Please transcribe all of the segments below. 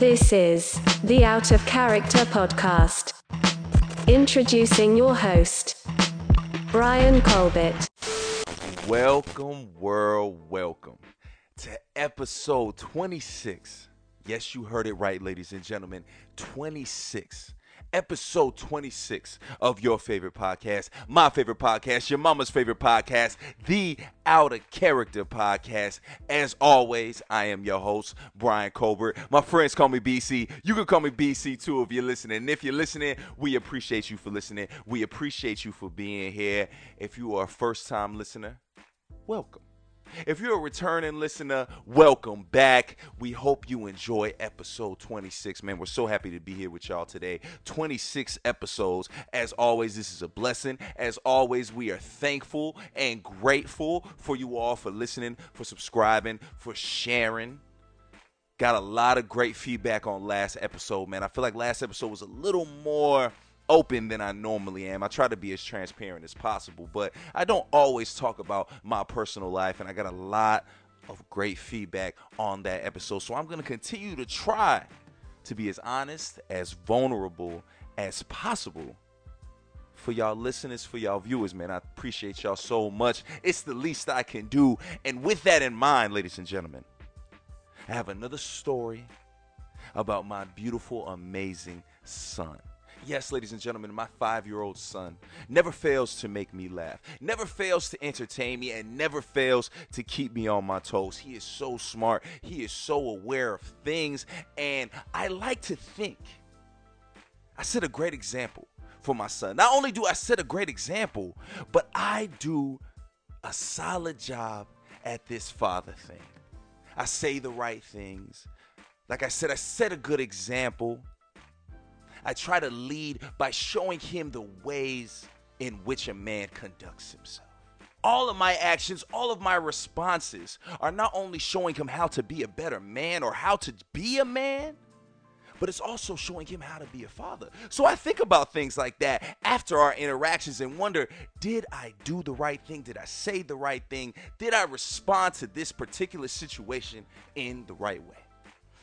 This is the Out of Character Podcast. Introducing your host, Brian Colbert. Welcome, world, welcome to episode 26. Yes, you heard it right, ladies and gentlemen. 26 episode 26 of your favorite podcast, my favorite podcast, your mama's favorite podcast, the Out of Character podcast. As always, I am your host, Brian Colbert. My friends call me BC. You can call me BC too if you're listening. And if you're listening, we appreciate you for listening. We appreciate you for being here. If you are a first time listener, welcome. If you're a returning listener, welcome back. We hope you enjoy episode 26. Man, we're so happy to be here with y'all today. 26 episodes. As always, this is a blessing. As always, we are thankful and grateful for you all for listening, for subscribing, for sharing. Got a lot of great feedback on last episode, man. I feel like last episode was a little more open than I normally am. I try to be as transparent as possible, but I don't always talk about my personal life, and I got a lot of great feedback on that episode. So I'm going to continue to try to be as honest, as vulnerable as possible for y'all listeners, for y'all viewers, man. I appreciate y'all so much. It's the least I can do. And with that in mind, ladies and gentlemen, I have another story about my beautiful, amazing son. Yes, ladies and gentlemen, my five year old son never fails to make me laugh, never fails to entertain me, and never fails to keep me on my toes. He is so smart, he is so aware of things, and I like to think I set a great example for my son. Not only do I set a great example, but I do a solid job at this father thing. I say the right things. Like I said, I set a good example. I try to lead by showing him the ways in which a man conducts himself. All of my actions, all of my responses are not only showing him how to be a better man or how to be a man, but it's also showing him how to be a father. So I think about things like that after our interactions and wonder did I do the right thing? Did I say the right thing? Did I respond to this particular situation in the right way?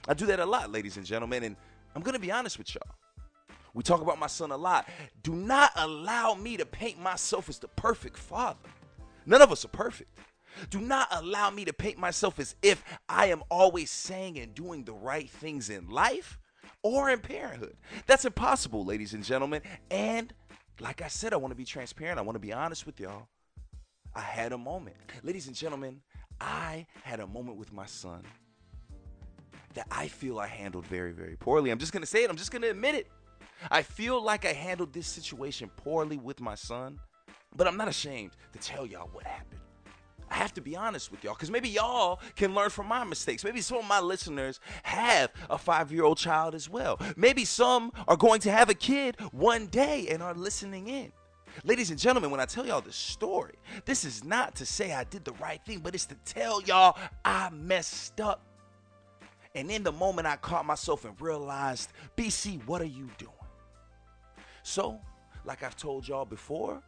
I do that a lot, ladies and gentlemen, and I'm gonna be honest with y'all. We talk about my son a lot. Do not allow me to paint myself as the perfect father. None of us are perfect. Do not allow me to paint myself as if I am always saying and doing the right things in life or in parenthood. That's impossible, ladies and gentlemen. And like I said, I want to be transparent. I want to be honest with y'all. I had a moment. Ladies and gentlemen, I had a moment with my son that I feel I handled very, very poorly. I'm just going to say it. I'm just going to admit it. I feel like I handled this situation poorly with my son, but I'm not ashamed to tell y'all what happened. I have to be honest with y'all because maybe y'all can learn from my mistakes. Maybe some of my listeners have a five year old child as well. Maybe some are going to have a kid one day and are listening in. Ladies and gentlemen, when I tell y'all this story, this is not to say I did the right thing, but it's to tell y'all I messed up. And in the moment I caught myself and realized, BC, what are you doing? So, like I've told y'all before,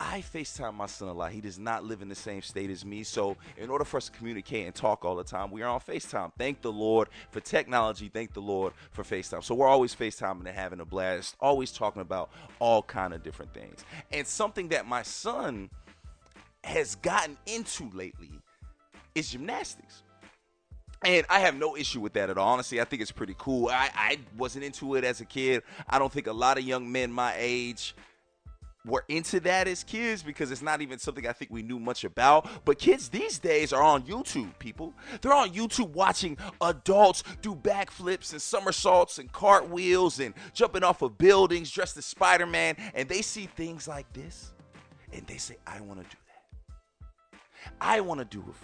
I FaceTime my son a lot. He does not live in the same state as me. So, in order for us to communicate and talk all the time, we are on FaceTime. Thank the Lord for technology. Thank the Lord for FaceTime. So, we're always FaceTiming and having a blast, always talking about all kind of different things. And something that my son has gotten into lately is gymnastics. And I have no issue with that at all. Honestly, I think it's pretty cool. I, I wasn't into it as a kid. I don't think a lot of young men my age were into that as kids because it's not even something I think we knew much about. But kids these days are on YouTube, people. They're on YouTube watching adults do backflips and somersaults and cartwheels and jumping off of buildings dressed as Spider Man. And they see things like this and they say, I want to do that. I want to do it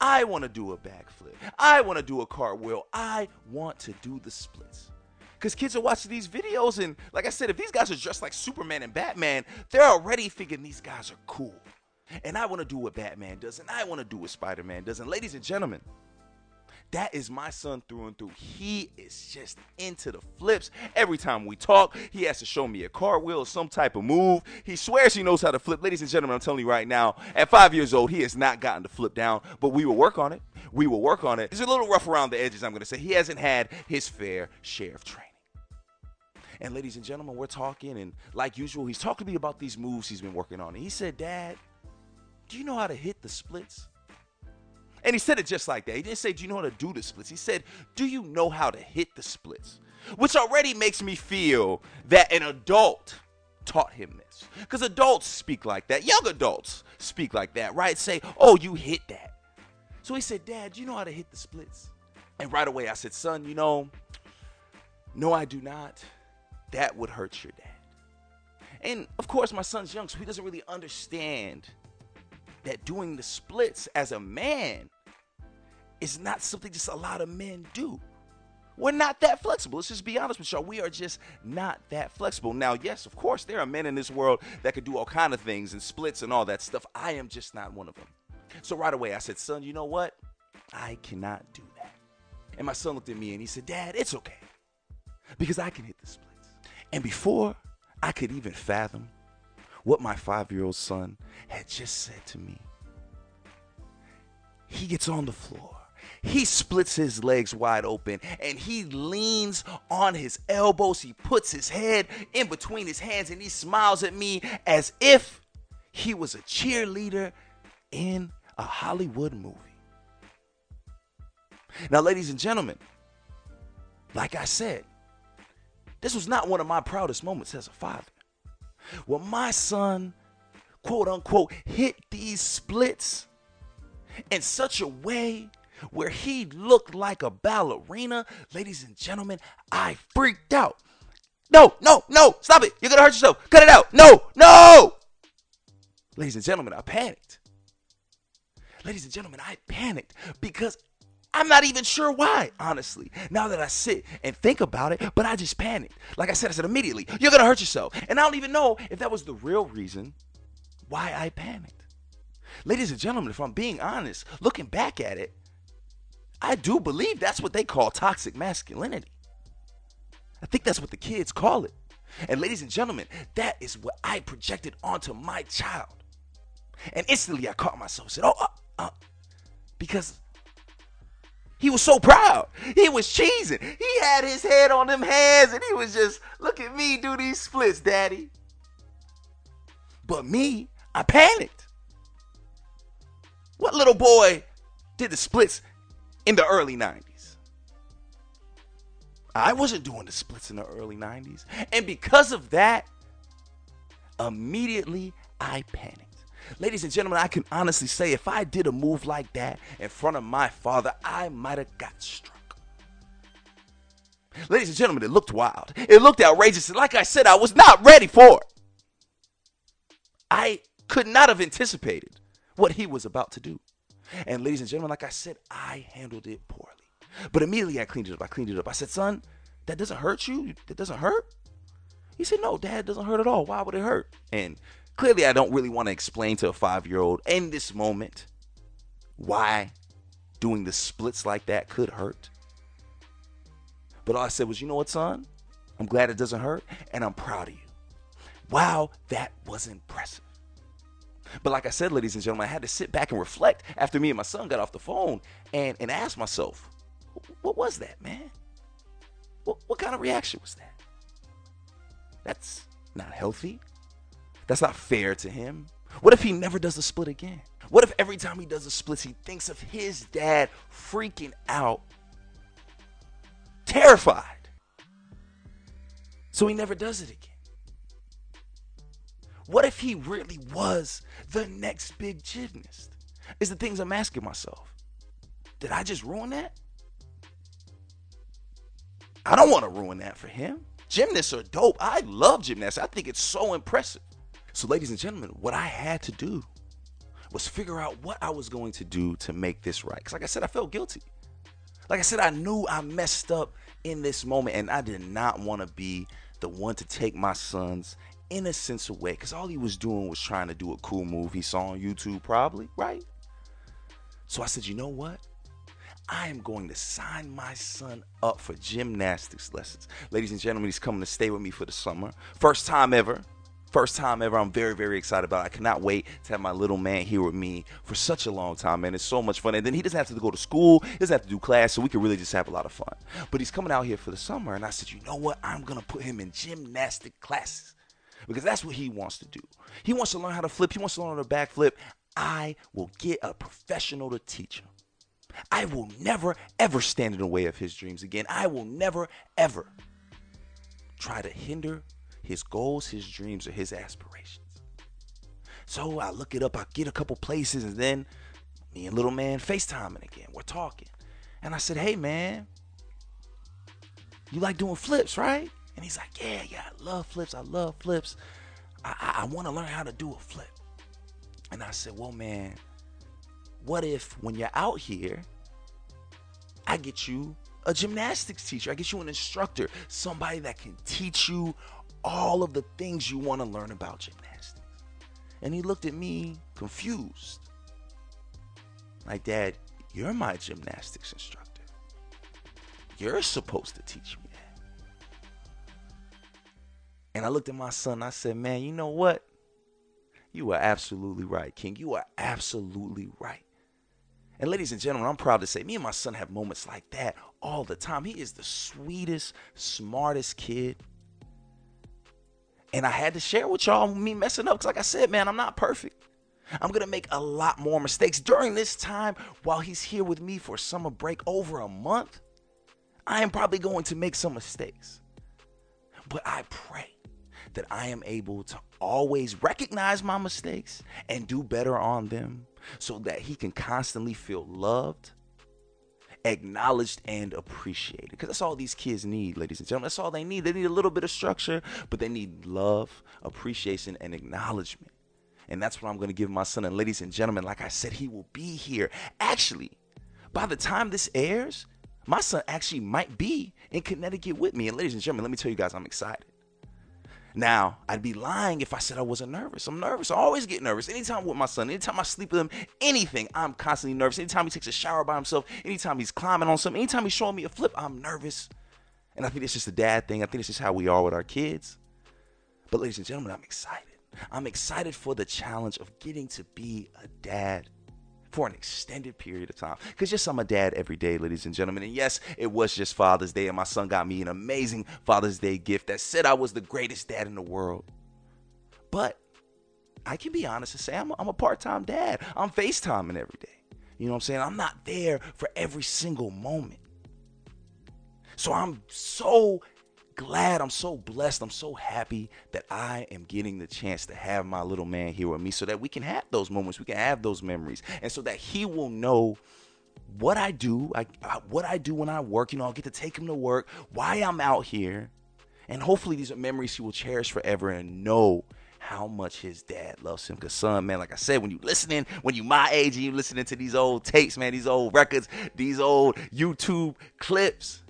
I want to do a backflip. I want to do a cartwheel. I want to do the splits. Because kids are watching these videos, and like I said, if these guys are dressed like Superman and Batman, they're already thinking these guys are cool. And I want to do what Batman does, and I want to do what Spider Man does. And ladies and gentlemen, That is my son through and through. He is just into the flips. Every time we talk, he has to show me a cartwheel or some type of move. He swears he knows how to flip. Ladies and gentlemen, I'm telling you right now, at five years old, he has not gotten to flip down, but we will work on it. We will work on it. He's a little rough around the edges, I'm going to say. He hasn't had his fair share of training. And ladies and gentlemen, we're talking, and like usual, he's talking to me about these moves he's been working on. And he said, Dad, do you know how to hit the splits? And he said it just like that. He didn't say, Do you know how to do the splits? He said, Do you know how to hit the splits? Which already makes me feel that an adult taught him this. Because adults speak like that. Young adults speak like that, right? Say, Oh, you hit that. So he said, Dad, do you know how to hit the splits? And right away I said, Son, you know, no, I do not. That would hurt your dad. And of course, my son's young, so he doesn't really understand that doing the splits as a man is not something just a lot of men do. We're not that flexible. Let's just be honest with y'all. We are just not that flexible. Now, yes, of course, there are men in this world that could do all kind of things and splits and all that stuff. I am just not one of them. So right away, I said, son, you know what? I cannot do that. And my son looked at me and he said, Dad, it's okay. Because I can hit the splits. And before I could even fathom what my five year old son had just said to me, he gets on the floor. He splits his legs wide open and he leans on his elbows. He puts his head in between his hands and he smiles at me as if he was a cheerleader in a Hollywood movie. Now, ladies and gentlemen, like I said, this was not one of my proudest moments as a father. When my son, quote unquote, hit these splits in such a way where he looked like a ballerina, ladies and gentlemen, I freaked out. No, no, no, stop it. You're going to hurt yourself. Cut it out. No, no. Ladies and gentlemen, I panicked. Ladies and gentlemen, I panicked because I'm not even sure why, honestly. Now that I sit and think about it, but I just panicked. Like I said, I said immediately, you're gonna hurt yourself. And I don't even know if that was the real reason why I panicked. Ladies and gentlemen, if I'm being honest, looking back at it, I do believe that's what they call toxic masculinity. I think that's what the kids call it. And ladies and gentlemen, that is what I projected onto my child. And instantly I caught myself said, "Oh, uh, uh, because he was so proud. He was cheesing. He had his head on them hands and he was just, look at me do these splits, daddy. But me, I panicked. What little boy did the splits in the early 90s? I wasn't doing the splits in the early 90s. And because of that, immediately I panicked. Ladies and gentlemen, I can honestly say if I did a move like that in front of my father, I might have got struck. Ladies and gentlemen, it looked wild. It looked outrageous. And like I said, I was not ready for it. I could not have anticipated what he was about to do. And ladies and gentlemen, like I said, I handled it poorly. But immediately I cleaned it up. I cleaned it up. I said, son, that doesn't hurt you? That doesn't hurt? He said, no, dad doesn't hurt at all. Why would it hurt? And Clearly, I don't really want to explain to a five year old in this moment why doing the splits like that could hurt. But all I said was, you know what, son? I'm glad it doesn't hurt, and I'm proud of you. Wow, that was impressive. But like I said, ladies and gentlemen, I had to sit back and reflect after me and my son got off the phone and, and ask myself, what was that, man? What, what kind of reaction was that? That's not healthy. That's not fair to him. What if he never does a split again? What if every time he does a split, he thinks of his dad freaking out, terrified? So he never does it again. What if he really was the next big gymnast? Is the things I'm asking myself. Did I just ruin that? I don't want to ruin that for him. Gymnasts are dope. I love gymnasts. I think it's so impressive. So, ladies and gentlemen, what I had to do was figure out what I was going to do to make this right. Because, like I said, I felt guilty. Like I said, I knew I messed up in this moment, and I did not want to be the one to take my son's innocence away. Because all he was doing was trying to do a cool move he saw on YouTube, probably, right? So I said, you know what? I am going to sign my son up for gymnastics lessons. Ladies and gentlemen, he's coming to stay with me for the summer. First time ever. First time ever. I'm very, very excited about it. I cannot wait to have my little man here with me for such a long time, man. It's so much fun. And then he doesn't have to go to school, he doesn't have to do class, so we can really just have a lot of fun. But he's coming out here for the summer, and I said, you know what? I'm going to put him in gymnastic classes because that's what he wants to do. He wants to learn how to flip, he wants to learn how to backflip. I will get a professional to teach him. I will never, ever stand in the way of his dreams again. I will never, ever try to hinder his goals, his dreams, or his aspirations. So I look it up, I get a couple places, and then me and little man FaceTiming again. We're talking. And I said, hey man, you like doing flips, right? And he's like, yeah, yeah, I love flips. I love flips. I, I, I want to learn how to do a flip. And I said, well, man, what if when you're out here, I get you a gymnastics teacher, I get you an instructor, somebody that can teach you all of the things you want to learn about gymnastics. And he looked at me confused. Like, Dad, you're my gymnastics instructor. You're supposed to teach me. And I looked at my son I said, Man, you know what? You are absolutely right, King. You are absolutely right. And ladies and gentlemen, I'm proud to say me and my son have moments like that all the time. He is the sweetest, smartest kid and I had to share with y'all me messing up. Because, like I said, man, I'm not perfect. I'm to make a lot more mistakes during this time while he's here with me for summer break over a month. I am probably going to make some mistakes. But I pray that I am able to always recognize my mistakes and do better on them so that he can constantly feel loved acknowledged and appreciated. Because that's all these kids need, ladies and gentlemen. That's all they need. They need a little bit of structure, but they need love, appreciation, and acknowledgement. And that's what I'm going to give my son. And ladies and gentlemen, like I said, he will be here. Actually, by the time this airs, my son actually might be in Connecticut with me. And ladies and gentlemen, let me tell you guys, I'm excited. Now, I'd be lying if I said I wasn't nervous. I'm nervous. I always get nervous. Anytime with my son, anytime I sleep with him, anything, I'm constantly nervous. Anytime he takes a shower by himself, anytime he's climbing on something, anytime he's showing me a flip, I'm nervous. And I think it's just a dad thing. I think it's just how we are with our kids. But, ladies and gentlemen, I'm excited. I'm excited for the challenge of getting to be a dad for an extended period of time. Because yes, I'm a dad every day, ladies and gentlemen. And yes, it was just Father's Day, and my son got me an amazing Father's Day gift that said I was the greatest dad in the world. But I can be honest and say I'm a, I'm a part time dad. I'm FaceTiming every day. You know what I'm saying? I'm not there for every single moment. So I'm so glad, I'm so blessed, I'm so happy that I am getting the chance to have my little man here with me so that we can have those moments, we can have those memories, and so that he will know what I do, I, what I do when I work. You know, I'll get to take him to work, why I'm out here, and hopefully these are memories he will cherish forever and know how much his dad loves him. Cause son, man, like I said, when you listening, when you my age and you listening to these old tapes, man, these old records, these old YouTube clips,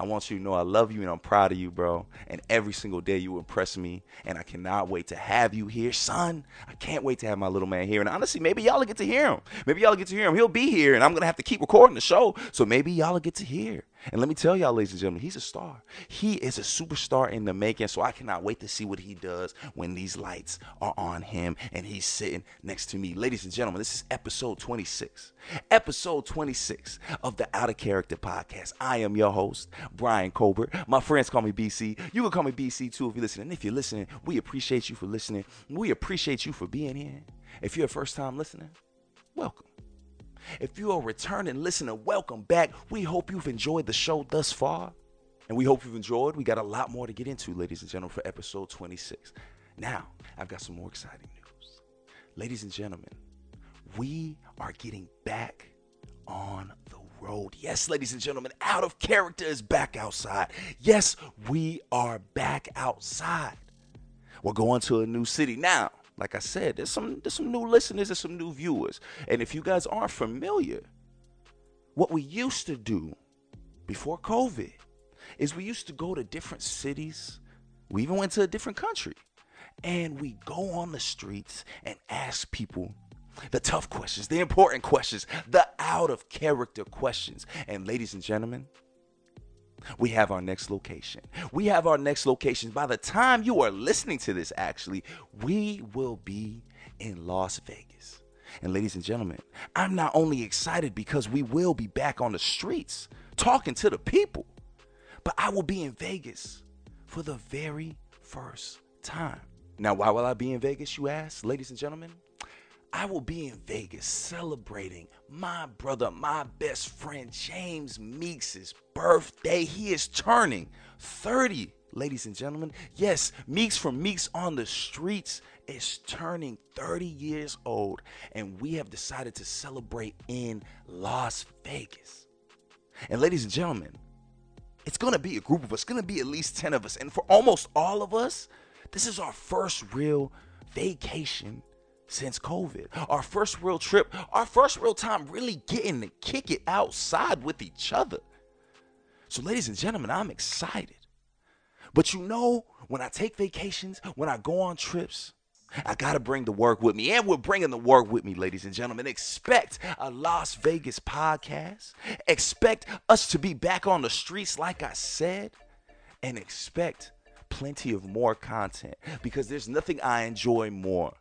I want you to know I love you and I'm proud of you, bro. And every single day you impress me. And I cannot wait to have you here, son. I can't wait to have my little man here. And honestly, maybe y'all get to hear him. Maybe y'all get to hear him. He'll be here and I'm going to have to keep recording the show. So maybe y'all get to hear. And let me tell y'all, ladies and gentlemen, he's a star. He is a superstar in the making. So I cannot wait to see what he does when these lights are on him and he's sitting next to me. Ladies and gentlemen, this is episode 26. Episode 26 of the Out of Character podcast. I am your host, Brian Colbert. My friends call me BC. You can call me BC too if you're listening. If you're listening, we appreciate you for listening. We appreciate you for being here. If you're a first time listener, welcome. If you are returning listener, welcome back. We hope you've enjoyed the show thus far. And we hope you've enjoyed. We got a lot more to get into, ladies and gentlemen, for episode 26. Now, I've got some more exciting news. Ladies and gentlemen, we are getting back on the road. Yes, ladies and gentlemen, out of character is back outside. Yes, we are back outside. We're going to a new city. Now, like I said, there's some there's some new listeners and some new viewers. And if you guys aren't familiar, what we used to do before COVID is we used to go to different cities. We even went to a different country. And we go on the streets and ask people the tough questions, the important questions, the out of character questions. And ladies and gentlemen, we have our next location. We have our next location. By the time you are listening to this, actually, we will be in Las Vegas. And ladies and gentlemen, I'm not only excited because we will be back on the streets talking to the people, but I will be in Vegas for the very first time. Now, why will I be in Vegas, you ask, ladies and gentlemen? I will be in Vegas celebrating my brother, my best friend James Meeks' birthday. He is turning 30, ladies and gentlemen. Yes, Meeks from Meeks on the Streets is turning 30 years old, and we have decided to celebrate in Las Vegas. And ladies and gentlemen, it's gonna be a group of us, it's gonna be at least 10 of us. And for almost all of us, this is our first real vacation since COVID. Our first real trip, our first real time really getting to kick it outside with each other. So, ladies and gentlemen, I'm excited. But you know, when I take vacations, when I go on trips, I got to bring the work with me. And we're bringing the work with me, ladies and gentlemen. Expect a Las Vegas podcast. Expect us to be back on the streets, like I said. And expect plenty of more content because there's nothing I enjoy more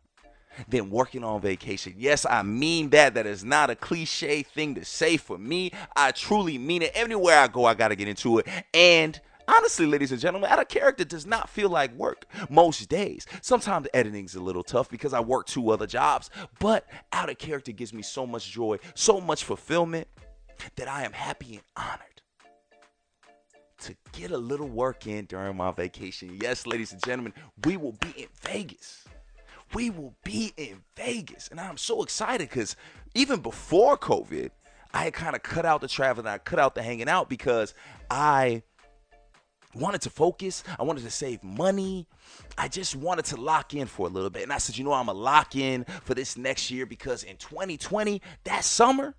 than working on vacation. Yes, I mean that. That is not a cliche thing to say for me. I truly mean it. Everywhere I go, I got to get into it. And honestly, ladies and gentlemen, out of character does not feel like work most days. Sometimes editing's a little tough because I work two other jobs, but out of character gives me so much joy, so much fulfillment that I am happy and honored to get a little work in during my vacation. Yes, ladies and gentlemen, we will be in Vegas we will be in Vegas. And I'm so excited because even before COVID, I had kind of cut out the traveling, I cut out the hanging out because I wanted to focus. I wanted to save money. I just wanted to lock in for a little bit. And I said, you know, I'm going to lock in for this next year because in 2020, that summer,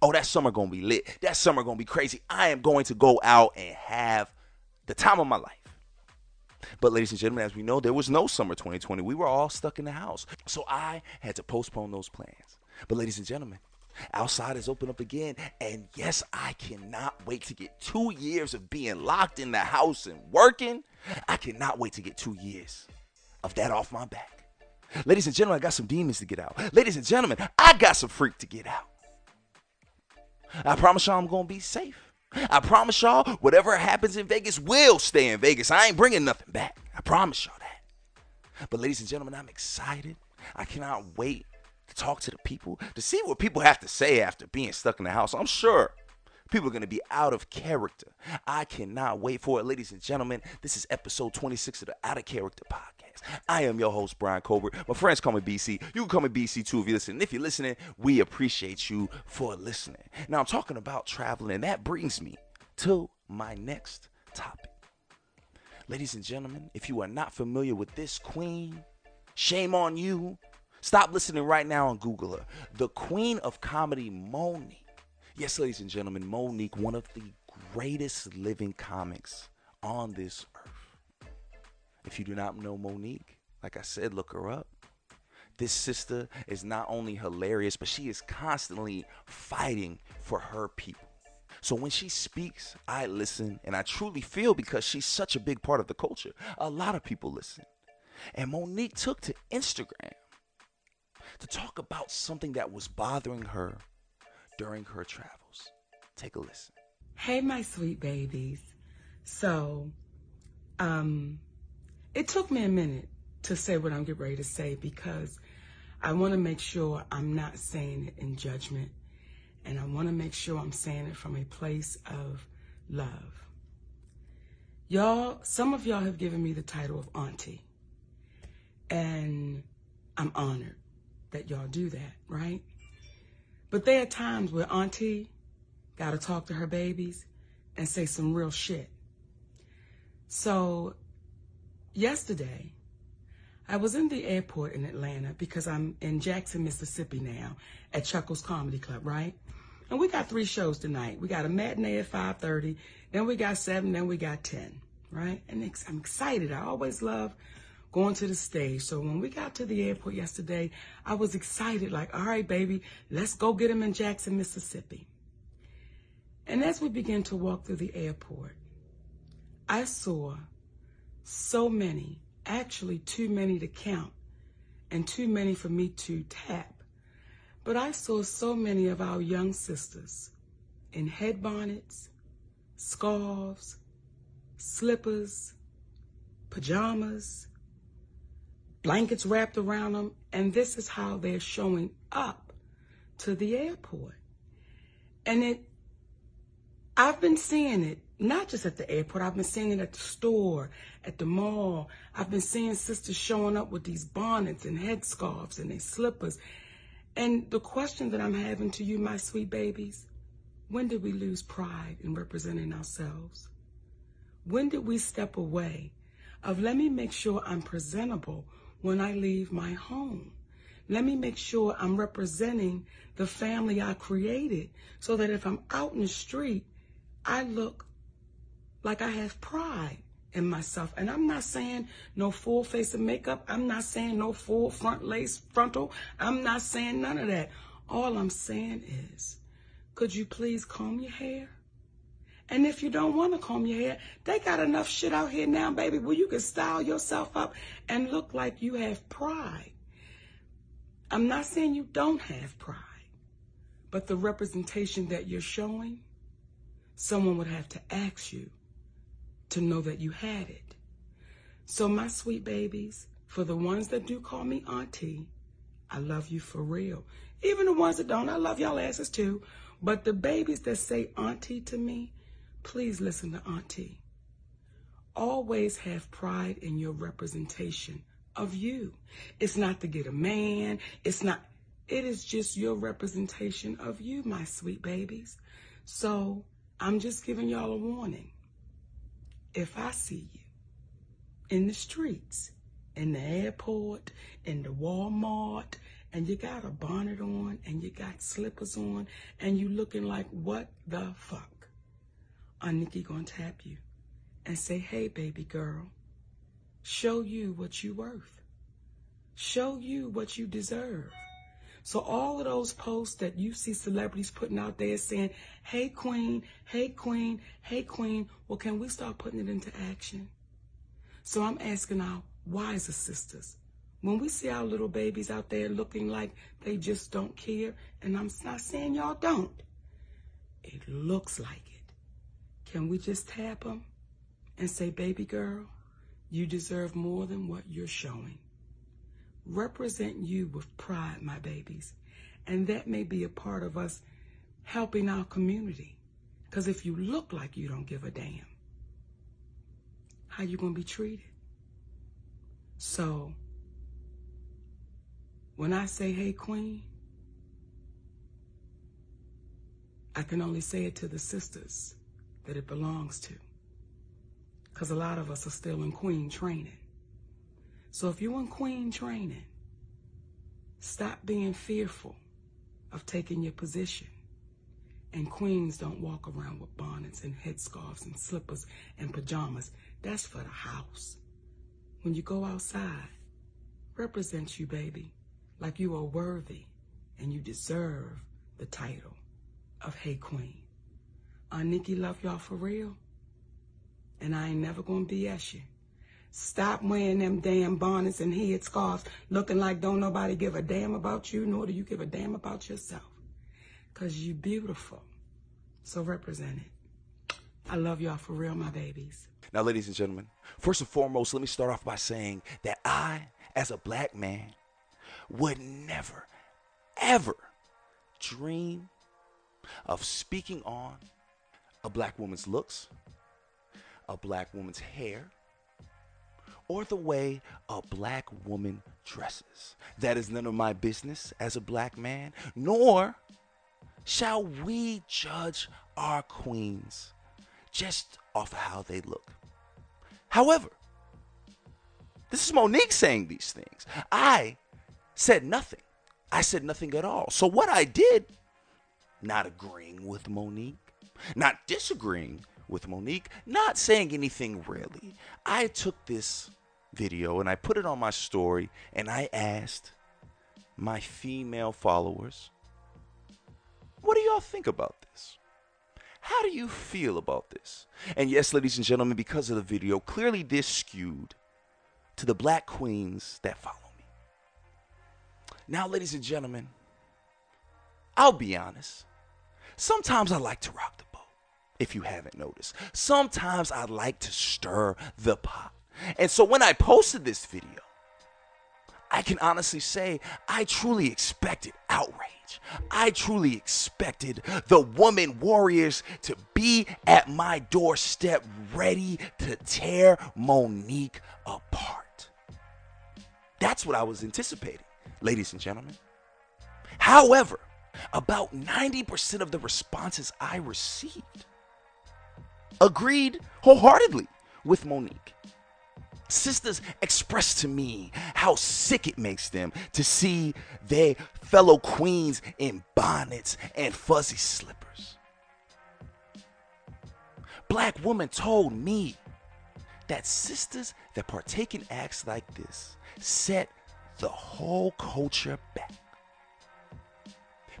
oh, that summer going to be lit. That summer going to be crazy. I am going to go out and have the time of my life. But, ladies and gentlemen, as we know, there was no summer 2020. We were all stuck in the house. So I had to postpone those plans. But, ladies and gentlemen, outside is open up again. And yes, I cannot wait to get two years of being locked in the house and working. I cannot wait to get two years of that off my back. Ladies and gentlemen, I got some demons to get out. Ladies and gentlemen, I got some freak to get out. I promise y'all I'm to be safe. I promise y'all, whatever happens in Vegas will stay in Vegas. I ain't bringing nothing back. I promise y'all that. But, ladies and gentlemen, I'm excited. I cannot wait to talk to the people, to see what people have to say after being stuck in the house. I'm sure people are going to be out of character. I cannot wait for it. Ladies and gentlemen, this is episode 26 of the Out of Character podcast. I am your host, Brian Colbert. My friends call me BC. You can call me BC too if you listen. if you're listening, we appreciate you for listening. Now, I'm talking about traveling, and that brings me to my next topic. Ladies and gentlemen, if you are not familiar with this queen, shame on you. Stop listening right now and Google her. The queen of comedy, Mo'Nique. Yes, ladies and gentlemen, Mo'Nique, one of the greatest living comics on this earth. if you do not know Mo'Nique, like I said, look her up. This sister is not only hilarious, but she is constantly fighting for her people. So when she speaks, I listen and I truly feel because she's such a big part of the culture. A lot of people listen. And Mo'Nique took to Instagram to talk about something that was bothering her during her travels. Take a listen. Hey, my sweet babies. So, um, it took me a minute to say what I'm getting ready to say because I want to make sure I'm not saying it in judgment. And I want to make sure I'm saying it from a place of love. Y'all, some of y'all have given me the title of auntie. And I'm honored that y'all do that, right? But there are times where auntie got to talk to her babies and say some real shit. So yesterday, I was in the airport in Atlanta because I'm in Jackson, Mississippi now at Chuckles Comedy Club, right? And we got three shows tonight. We got a matinee at 5.30, then we got 7, then we got 10, right? And I'm excited. I always love going to the stage. So when we got to the airport yesterday, I was excited, like, all right, baby, let's go get him in Jackson, Mississippi. And as we began to walk through the airport, I saw so many, actually too many to count, and too many for me to tap. But I saw so many of our young sisters in head bonnets, scarves, slippers, pajamas, blankets wrapped around them, and this is how they're showing up to the airport. And it, I've been seeing it, not just at the airport, I've been seeing it at the store, at the mall. I've been seeing sisters showing up with these bonnets and headscarves and their slippers. And the question that I'm having to you, my sweet babies, when did we lose pride in representing ourselves? When did we step away of let me make sure I'm presentable when I leave my home? Let me make sure I'm representing the family I created so that if I'm out in the street, I look like I have pride in myself. And I'm not saying no full face of makeup. I'm not saying no full front lace frontal. I'm not saying none of that. All I'm saying is, could you please comb your hair? And if you don't want to comb your hair, they got enough shit out here now, baby, where you can style yourself up and look like you have pride. I'm not saying you don't have pride, but the representation that you're showing, someone would have to ask you to know that you had it. So, my sweet babies, for the ones that do call me auntie, I love you for real. Even the ones that don't, I love y'all asses too. But the babies that say auntie to me, Please listen to Auntie. Always have pride in your representation of you. It's not to get a man. It's not, it is just your representation of you, my sweet babies. So I'm just giving y'all a warning. If I see you in the streets, in the airport, in the Walmart, and you got a bonnet on and you got slippers on and you looking like what the fuck? Aunt Nikki gonna tap you and say, hey, baby girl, show you what you worth. Show you what you deserve. So all of those posts that you see celebrities putting out there saying, hey, queen, hey, queen, hey, queen, well, can we start putting it into action? So I'm asking our wiser sisters, when we see our little babies out there looking like they just don't care, and I'm not saying y'all don't, it looks like it. Can we just tap them and say, baby girl, you deserve more than what you're showing. Represent you with pride, my babies. And that may be a part of us helping our community. Because if you look like you don't give a damn, how you going to be treated? So, when I say, hey, queen, I can only say it to the sisters that it belongs to. Because a lot of us are still in queen training. So if you're in queen training, stop being fearful of taking your position. And queens don't walk around with bonnets and headscarves and slippers and pajamas. That's for the house. When you go outside, represent you, baby, like you are worthy and you deserve the title of Hey Queen. Aunt Nikki love y'all for real. And I ain't never gonna BS you. Stop wearing them damn bonnets and head scarves looking like don't nobody give a damn about you, nor do you give a damn about yourself. Cause you beautiful. So represent it. I love y'all for real, my babies. Now, ladies and gentlemen, first and foremost, let me start off by saying that I, as a black man, would never, ever dream of speaking on a black woman's looks, a black woman's hair, or the way a black woman dresses. That is none of my business as a black man, nor shall we judge our queens just off of how they look. However, this is Monique saying these things. I said nothing. I said nothing at all. So, what I did, not agreeing with Monique, not disagreeing with Monique, not saying anything really. I took this video and I put it on my story and I asked my female followers, what do y'all think about this? How do you feel about this? And yes, ladies and gentlemen, because of the video, clearly this skewed to the black queens that follow me. Now, ladies and gentlemen, I'll be honest. Sometimes I like to rock the if you haven't noticed. Sometimes I like to stir the pot. And so when I posted this video, I can honestly say I truly expected outrage. I truly expected the woman warriors to be at my doorstep ready to tear Monique apart. That's what I was anticipating, ladies and gentlemen. However, about 90% of the responses I received agreed wholeheartedly with Monique. Sisters expressed to me how sick it makes them to see their fellow queens in bonnets and fuzzy slippers. Black woman told me that sisters that partake in acts like this set the whole culture back.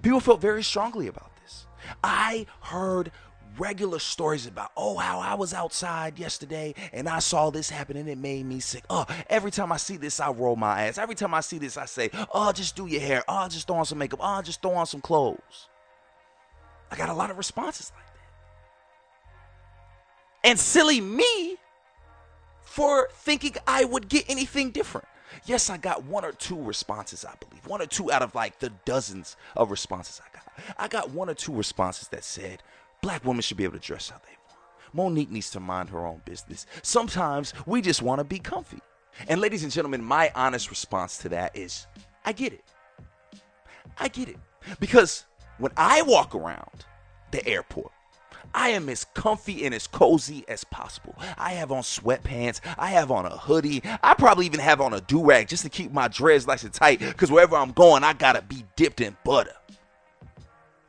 People felt very strongly about this. I heard regular stories about, oh, how I was outside yesterday and I saw this happen and it made me sick. Oh, every time I see this, I roll my ass. Every time I see this, I say, oh, just do your hair. Oh, just throw on some makeup. Oh, just throw on some clothes. I got a lot of responses like that. And silly me for thinking I would get anything different. Yes, I got one or two responses, I believe. One or two out of like the dozens of responses I got. I got one or two responses that said, black women should be able to dress how they want. Monique needs to mind her own business. Sometimes we just want to be comfy. And ladies and gentlemen, my honest response to that is I get it. I get it. Because when I walk around the airport, I am as comfy and as cozy as possible. I have on sweatpants. I have on a hoodie. I probably even have on a do rag just to keep my dreads nice and tight because wherever I'm going, I gotta be dipped in butter.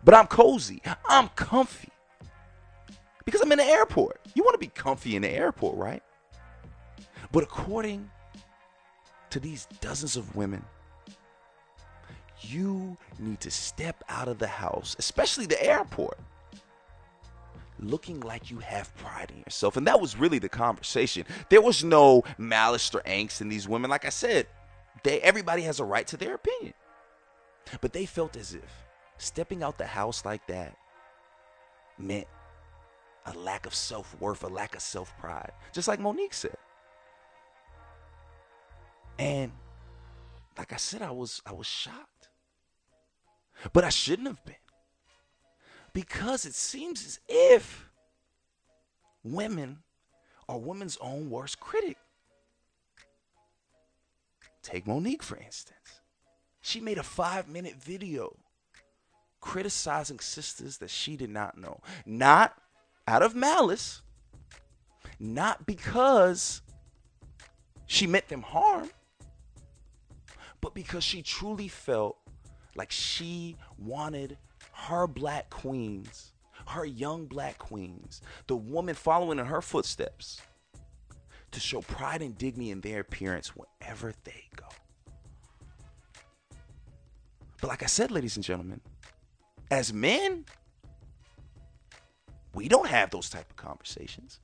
But I'm cozy. I'm comfy because I'm in the airport. You want to be comfy in the airport, right? But according to these dozens of women, you need to step out of the house, especially the airport, looking like you have pride in yourself. And that was really the conversation. There was no malice or angst in these women. Like I said, they everybody has a right to their opinion. But they felt as if stepping out the house like that meant a lack of self-worth, a lack of self-pride. Just like Monique said. And like I said, I was I was shocked. But I shouldn't have been because it seems as if women are women's own worst critic. Take Monique, for instance. She made a five minute video criticizing sisters that she did not know. Not out of malice, not because she meant them harm, but because she truly felt like she wanted her black queens, her young black queens, the woman following in her footsteps, to show pride and dignity in their appearance wherever they go. But like I said, ladies and gentlemen, as men, we don't have those type of conversations.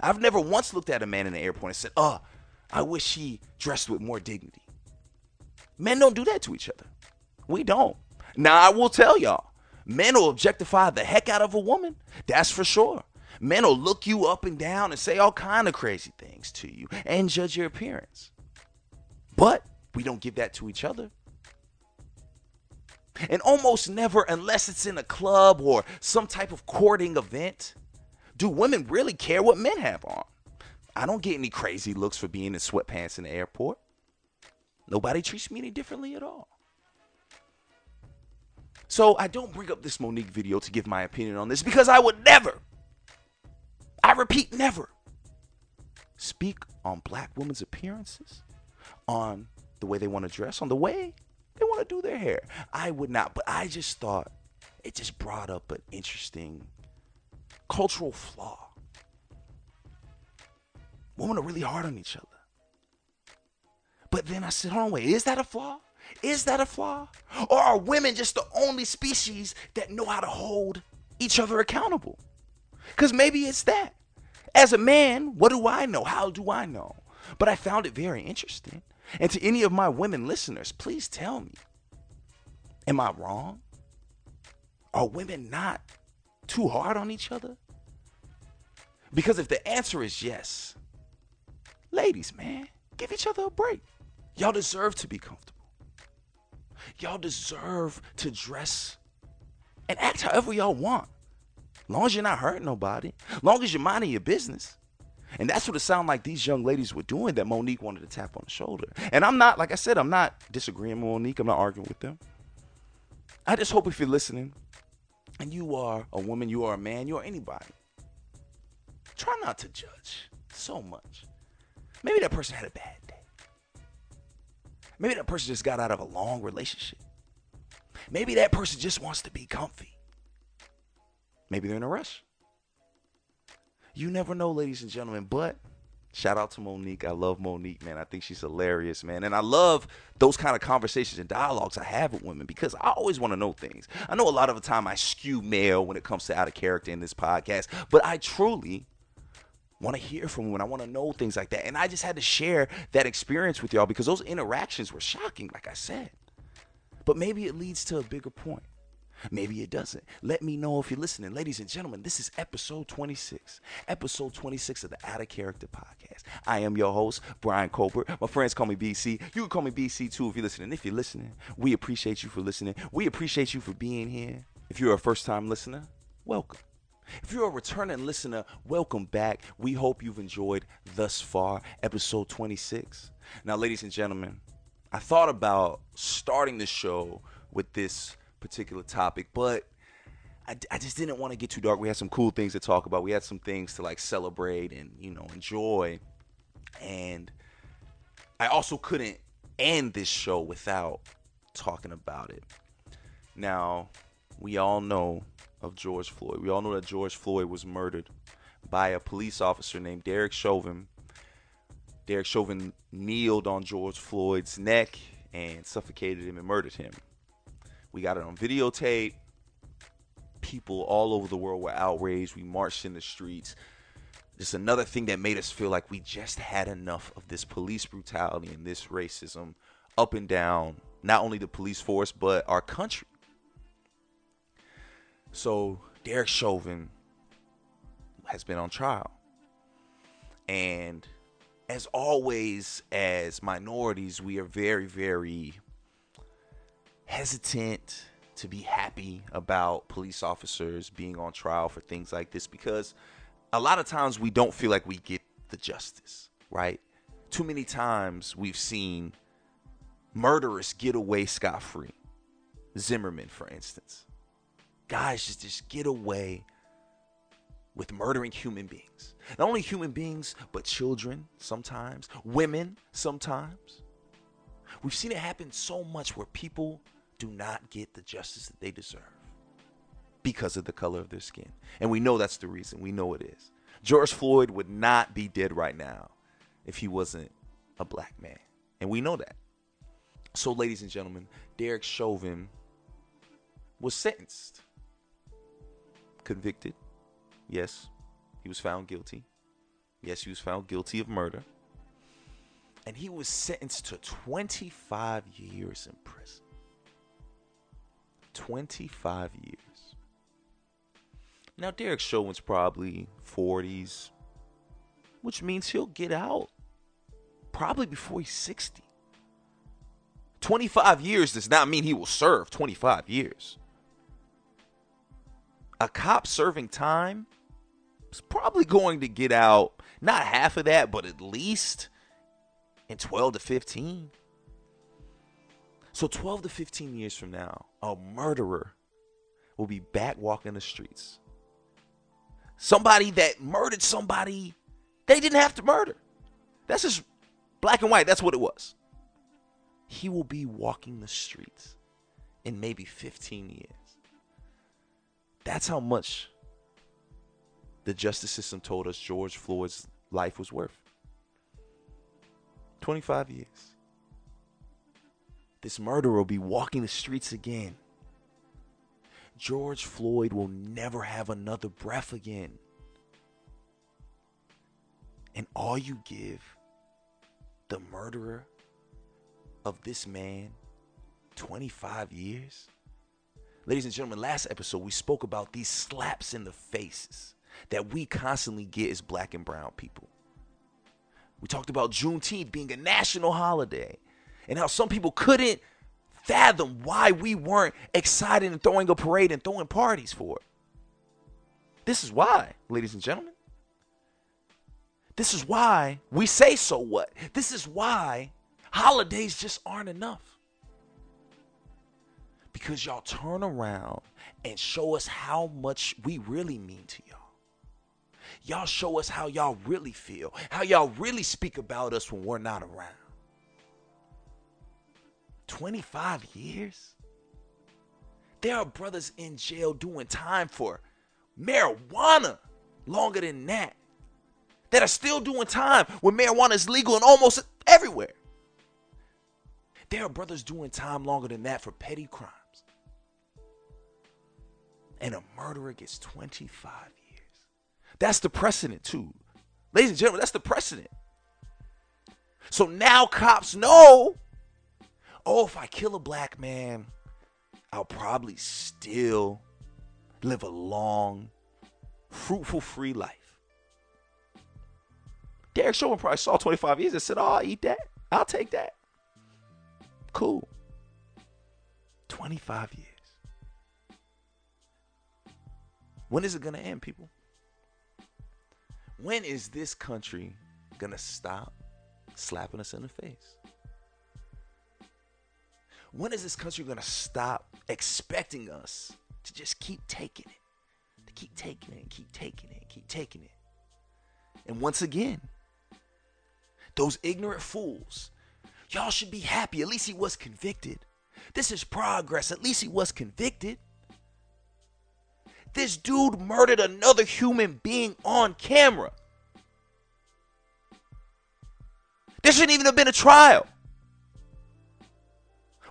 I've never once looked at a man in the airport and said, "Oh, I wish he dressed with more dignity." Men don't do that to each other. We don't. Now I will tell y'all, Men will objectify the heck out of a woman. That's for sure. Men will look you up and down and say all kind of crazy things to you and judge your appearance. But we don't give that to each other. And almost never, unless it's in a club or some type of courting event, do women really care what men have on. I don't get any crazy looks for being in sweatpants in the airport. Nobody treats me any differently at all. So I don't bring up this Monique video to give my opinion on this because I would never, I repeat, never speak on black women's appearances, on the way they want to dress, on the way they want to do their hair. I would not, but I just thought it just brought up an interesting cultural flaw. Women are really hard on each other. But then I said, hold on, wait, is that a flaw? Is that a flaw? Or are women just the only species that know how to hold each other accountable? Because maybe it's that. As a man, what do I know? How do I know? But I found it very interesting. And to any of my women listeners, please tell me Am I wrong? Are women not too hard on each other? Because if the answer is yes, ladies, man, give each other a break. Y'all deserve to be comfortable. Y'all deserve to dress and act however y'all want. Long as you're not hurting nobody. Long as you're minding your business. And that's what it sounded like these young ladies were doing that Monique wanted to tap on the shoulder. And I'm not, like I said, I'm not disagreeing with Monique. I'm not arguing with them. I just hope if you're listening and you are a woman, you are a man, you are anybody, try not to judge so much. Maybe that person had a bad day. Maybe that person just got out of a long relationship. Maybe that person just wants to be comfy. Maybe they're in a rush. You never know, ladies and gentlemen, but Shout out to Monique. I love Monique, man. I think she's hilarious, man. And I love those kind of conversations and dialogues I have with women because I always want to know things. I know a lot of the time I skew male when it comes to out of character in this podcast, but I truly want to hear from women. I want to know things like that. And I just had to share that experience with y'all because those interactions were shocking, like I said. But maybe it leads to a bigger point. Maybe it doesn't. Let me know if you're listening. Ladies and gentlemen, this is episode 26. Episode 26 of the Out of Character podcast. I am your host, Brian Colbert. My friends call me BC. You can call me BC too if you're listening. If you're listening, we appreciate you for listening. We appreciate you for being here. If you're a first time listener, welcome. If you're a returning listener, welcome back. We hope you've enjoyed thus far episode 26. Now, ladies and gentlemen, I thought about starting the show with this particular topic, but I, I just didn't want to get too dark. We had some cool things to talk about. We had some things to like celebrate and you know enjoy, and I also couldn't end this show without talking about it. Now, we all know of George Floyd. We all know that George Floyd was murdered by a police officer named Derek Chauvin. Derek Chauvin kneeled on George Floyd's neck and suffocated him and murdered him. We got it on videotape. People all over the world were outraged. We marched in the streets. Just another thing that made us feel like we just had enough of this police brutality and this racism up and down, not only the police force, but our country. So, Derek Chauvin has been on trial. And as always, as minorities, we are very, very hesitant to be happy about police officers being on trial for things like this because a lot of times we don't feel like we get the justice, right? Too many times we've seen murderers get away scot free. Zimmerman, for instance. Guys just, just get away with murdering human beings. Not only human beings, but children sometimes, women sometimes. We've seen it happen so much where people do not get the justice that they deserve because of the color of their skin. And we know that's the reason. We know it is. George Floyd would not be dead right now if he wasn't a black man. And we know that. So, ladies and gentlemen, Derek Chauvin was sentenced, convicted. Yes, he was found guilty. Yes, he was found guilty of murder. And he was sentenced to 25 years in prison. 25 years. Now, Derek Chauvin's probably 40s, which means he'll get out probably before he's 60. 25 years does not mean he will serve 25 years. A cop serving time is probably going to get out not half of that, but at least in 12 to 15. So 12 to 15 years from now, a murderer will be back walking the streets. Somebody that murdered somebody they didn't have to murder. That's just black and white. That's what it was. He will be walking the streets in maybe 15 years. That's how much the justice system told us George Floyd's life was worth. 25 years. This murderer will be walking the streets again. George Floyd will never have another breath again. And all you give the murderer of this man 25 years? Ladies and gentlemen, last episode we spoke about these slaps in the faces that we constantly get as black and brown people. We talked about Juneteenth being a national holiday and how some people couldn't fathom why we weren't excited and throwing a parade and throwing parties for it. This is why, ladies and gentlemen. This is why we say so what. This is why holidays just aren't enough because y'all turn around and show us how much we really mean to y'all. Y'all show us how y'all really feel, how y'all really speak about us when we're not around. 25 years? There are brothers in jail doing time for marijuana longer than that, that are still doing time when marijuana is legal in almost everywhere. There are brothers doing time longer than that for petty crimes and a murderer gets 25 years. That's the precedent, too. Ladies and gentlemen, that's the precedent. So now cops know oh, if I kill a black man, I'll probably still live a long, fruitful, free life. Derek Chauvin probably saw 25 years and said, Oh, I'll eat that. I'll take that. Cool. 25 years. When is it going to end, people? When is this country going to stop slapping us in the face? When is this country going to stop expecting us to just keep taking it? To keep taking it and keep taking it and keep taking it. And once again, those ignorant fools, y'all should be happy. At least he was convicted. This is progress. At least he was convicted. This dude murdered another human being on camera. There shouldn't even have been a trial.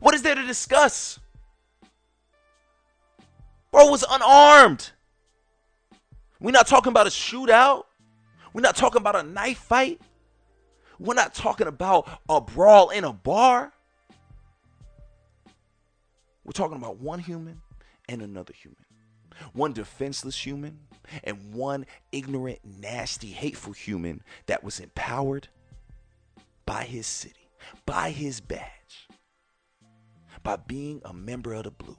What is there to discuss? Bro was unarmed. We're not talking about a shootout. We're not talking about a knife fight. We're not talking about a brawl in a bar. We're talking about one human and another human one defenseless human, and one ignorant, nasty, hateful human that was empowered by his city, by his badge, by being a member of the blue.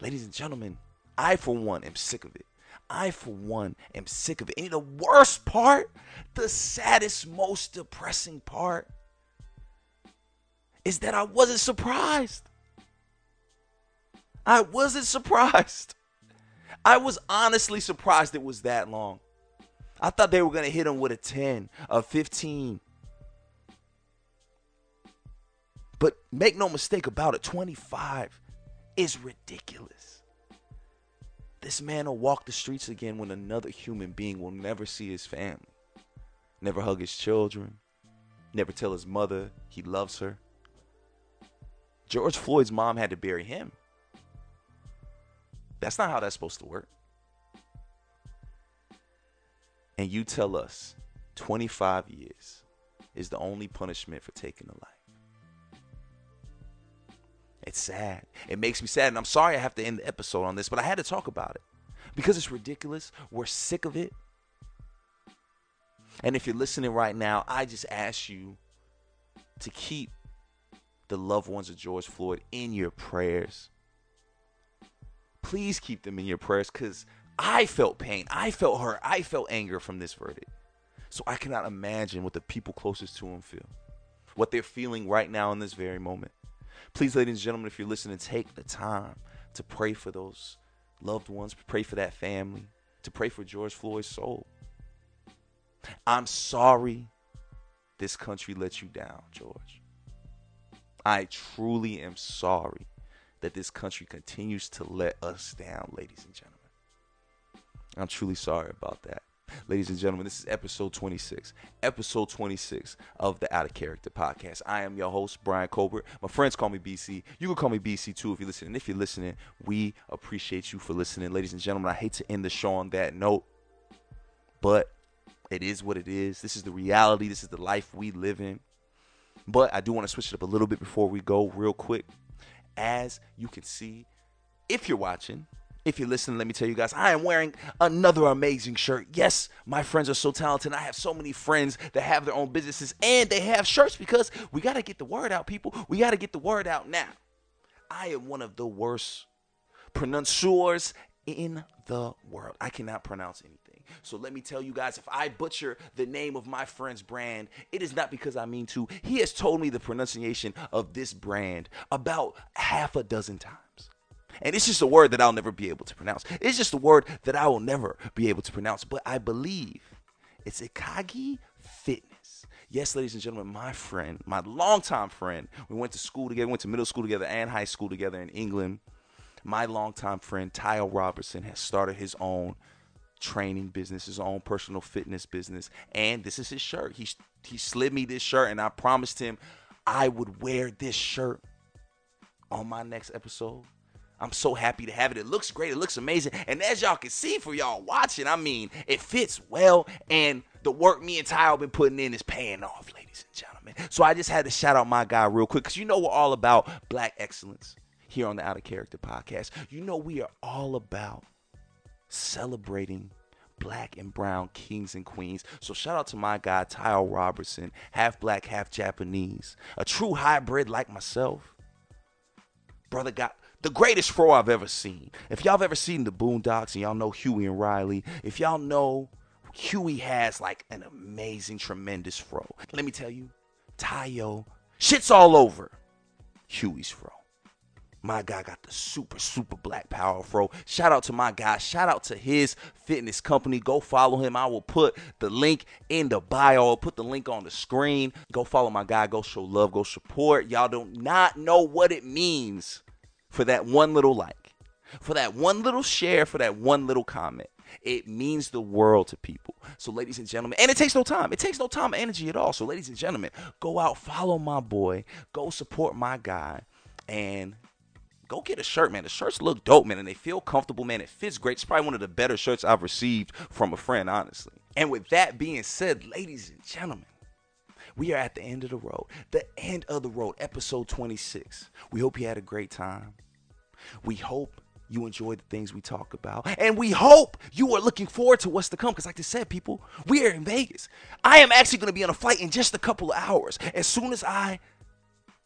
Ladies and gentlemen, I for one am sick of it. I for one am sick of it. And the worst part, the saddest, most depressing part, is that I wasn't surprised. I wasn't surprised. I was honestly surprised it was that long. I thought they were going to hit him with a 10, a 15. But make no mistake about it, 25 is ridiculous. This man will walk the streets again when another human being will never see his family, never hug his children, never tell his mother he loves her. George Floyd's mom had to bury him. That's not how that's supposed to work. And you tell us 25 years is the only punishment for taking a life. It's sad. It makes me sad. And I'm sorry I have to end the episode on this, but I had to talk about it because it's ridiculous. We're sick of it. And if you're listening right now, I just ask you to keep the loved ones of George Floyd in your prayers please keep them in your prayers because I felt pain. I felt hurt. I felt anger from this verdict. So I cannot imagine what the people closest to him feel, what they're feeling right now in this very moment. Please, ladies and gentlemen, if you're listening, take the time to pray for those loved ones, pray for that family, to pray for George Floyd's soul. I'm sorry this country let you down, George. I truly am sorry that this country continues to let us down, ladies and gentlemen. I'm truly sorry about that. Ladies and gentlemen, this is episode 26. Episode 26 of the Out of Character podcast. I am your host, Brian Colbert. My friends call me BC. You can call me BC too if you're listening. If you're listening, we appreciate you for listening. Ladies and gentlemen, I hate to end the show on that note, but it is what it is. This is the reality. This is the life we live in. But I do want to switch it up a little bit before we go, real quick. As you can see, if you're watching, if you're listening, let me tell you guys, I am wearing another amazing shirt. Yes, my friends are so talented. I have so many friends that have their own businesses and they have shirts because we got to get the word out, people. We got to get the word out now. I am one of the worst pronunciers in the world. I cannot pronounce anything. So let me tell you guys, if I butcher the name of my friend's brand, it is not because I mean to. He has told me the pronunciation of this brand about half a dozen times. And it's just a word that I'll never be able to pronounce. It's just a word that I will never be able to pronounce. But I believe it's Ikagi Fitness. Yes, ladies and gentlemen, my friend, my longtime friend, we went to school together, went to middle school together and high school together in England. My longtime friend, Tyle Robertson, has started his own training business, his own personal fitness business. And this is his shirt. He, he slid me this shirt, and I promised him I would wear this shirt on my next episode. I'm so happy to have it. It looks great. It looks amazing. And as y'all can see for y'all watching, I mean, it fits well. And the work me and Ty have been putting in is paying off, ladies and gentlemen. So I just had to shout out my guy real quick because you know we're all about black excellence here on the Out of Character podcast. You know we are all about celebrating black and brown kings and queens. So shout out to my guy Tyle Robertson, half black, half Japanese, a true hybrid like myself. Brother got the greatest fro I've ever seen. If y'all have ever seen the Boondocks and y'all know Huey and Riley, if y'all know Huey has like an amazing, tremendous fro. Let me tell you, Tayo, shit's all over Huey's fro. My guy got the super, super black power fro. Shout out to my guy. Shout out to his fitness company. Go follow him. I will put the link in the bio. I'll put the link on the screen. Go follow my guy. Go show love. Go support. Y'all do not know what it means for that one little like, for that one little share, for that one little comment. It means the world to people. So, ladies and gentlemen, and it takes no time. It takes no time energy at all. So, ladies and gentlemen, go out, follow my boy, go support my guy, and go get a shirt, man. The shirts look dope, man, and they feel comfortable, man. It fits great. It's probably one of the better shirts I've received from a friend, honestly. And with that being said, ladies and gentlemen, we are at the end of the road. The end of the road, episode 26. We hope you had a great time. We hope you enjoy the things we talk about. And we hope you are looking forward to what's to come. Because, like I said, people, we are in Vegas. I am actually going to be on a flight in just a couple of hours. As soon as I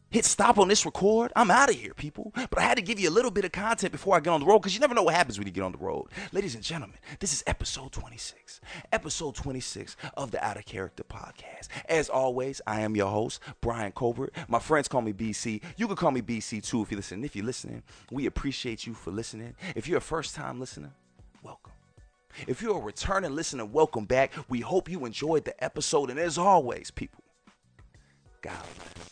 hit stop on this record, I'm out of here, people. But I had to give you a little bit of content before I get on the road because you never know what happens when you get on the road. Ladies and gentlemen, this is episode 26. Episode 26 of the Out of Character podcast. As always, I am your host, Brian Colbert. My friends call me BC. You can call me BC too if you're listening. If you're listening, we appreciate you for listening. If you're a first time listener, welcome. If you're a returning listener, welcome back. We hope you enjoyed the episode. And as always, people, God bless.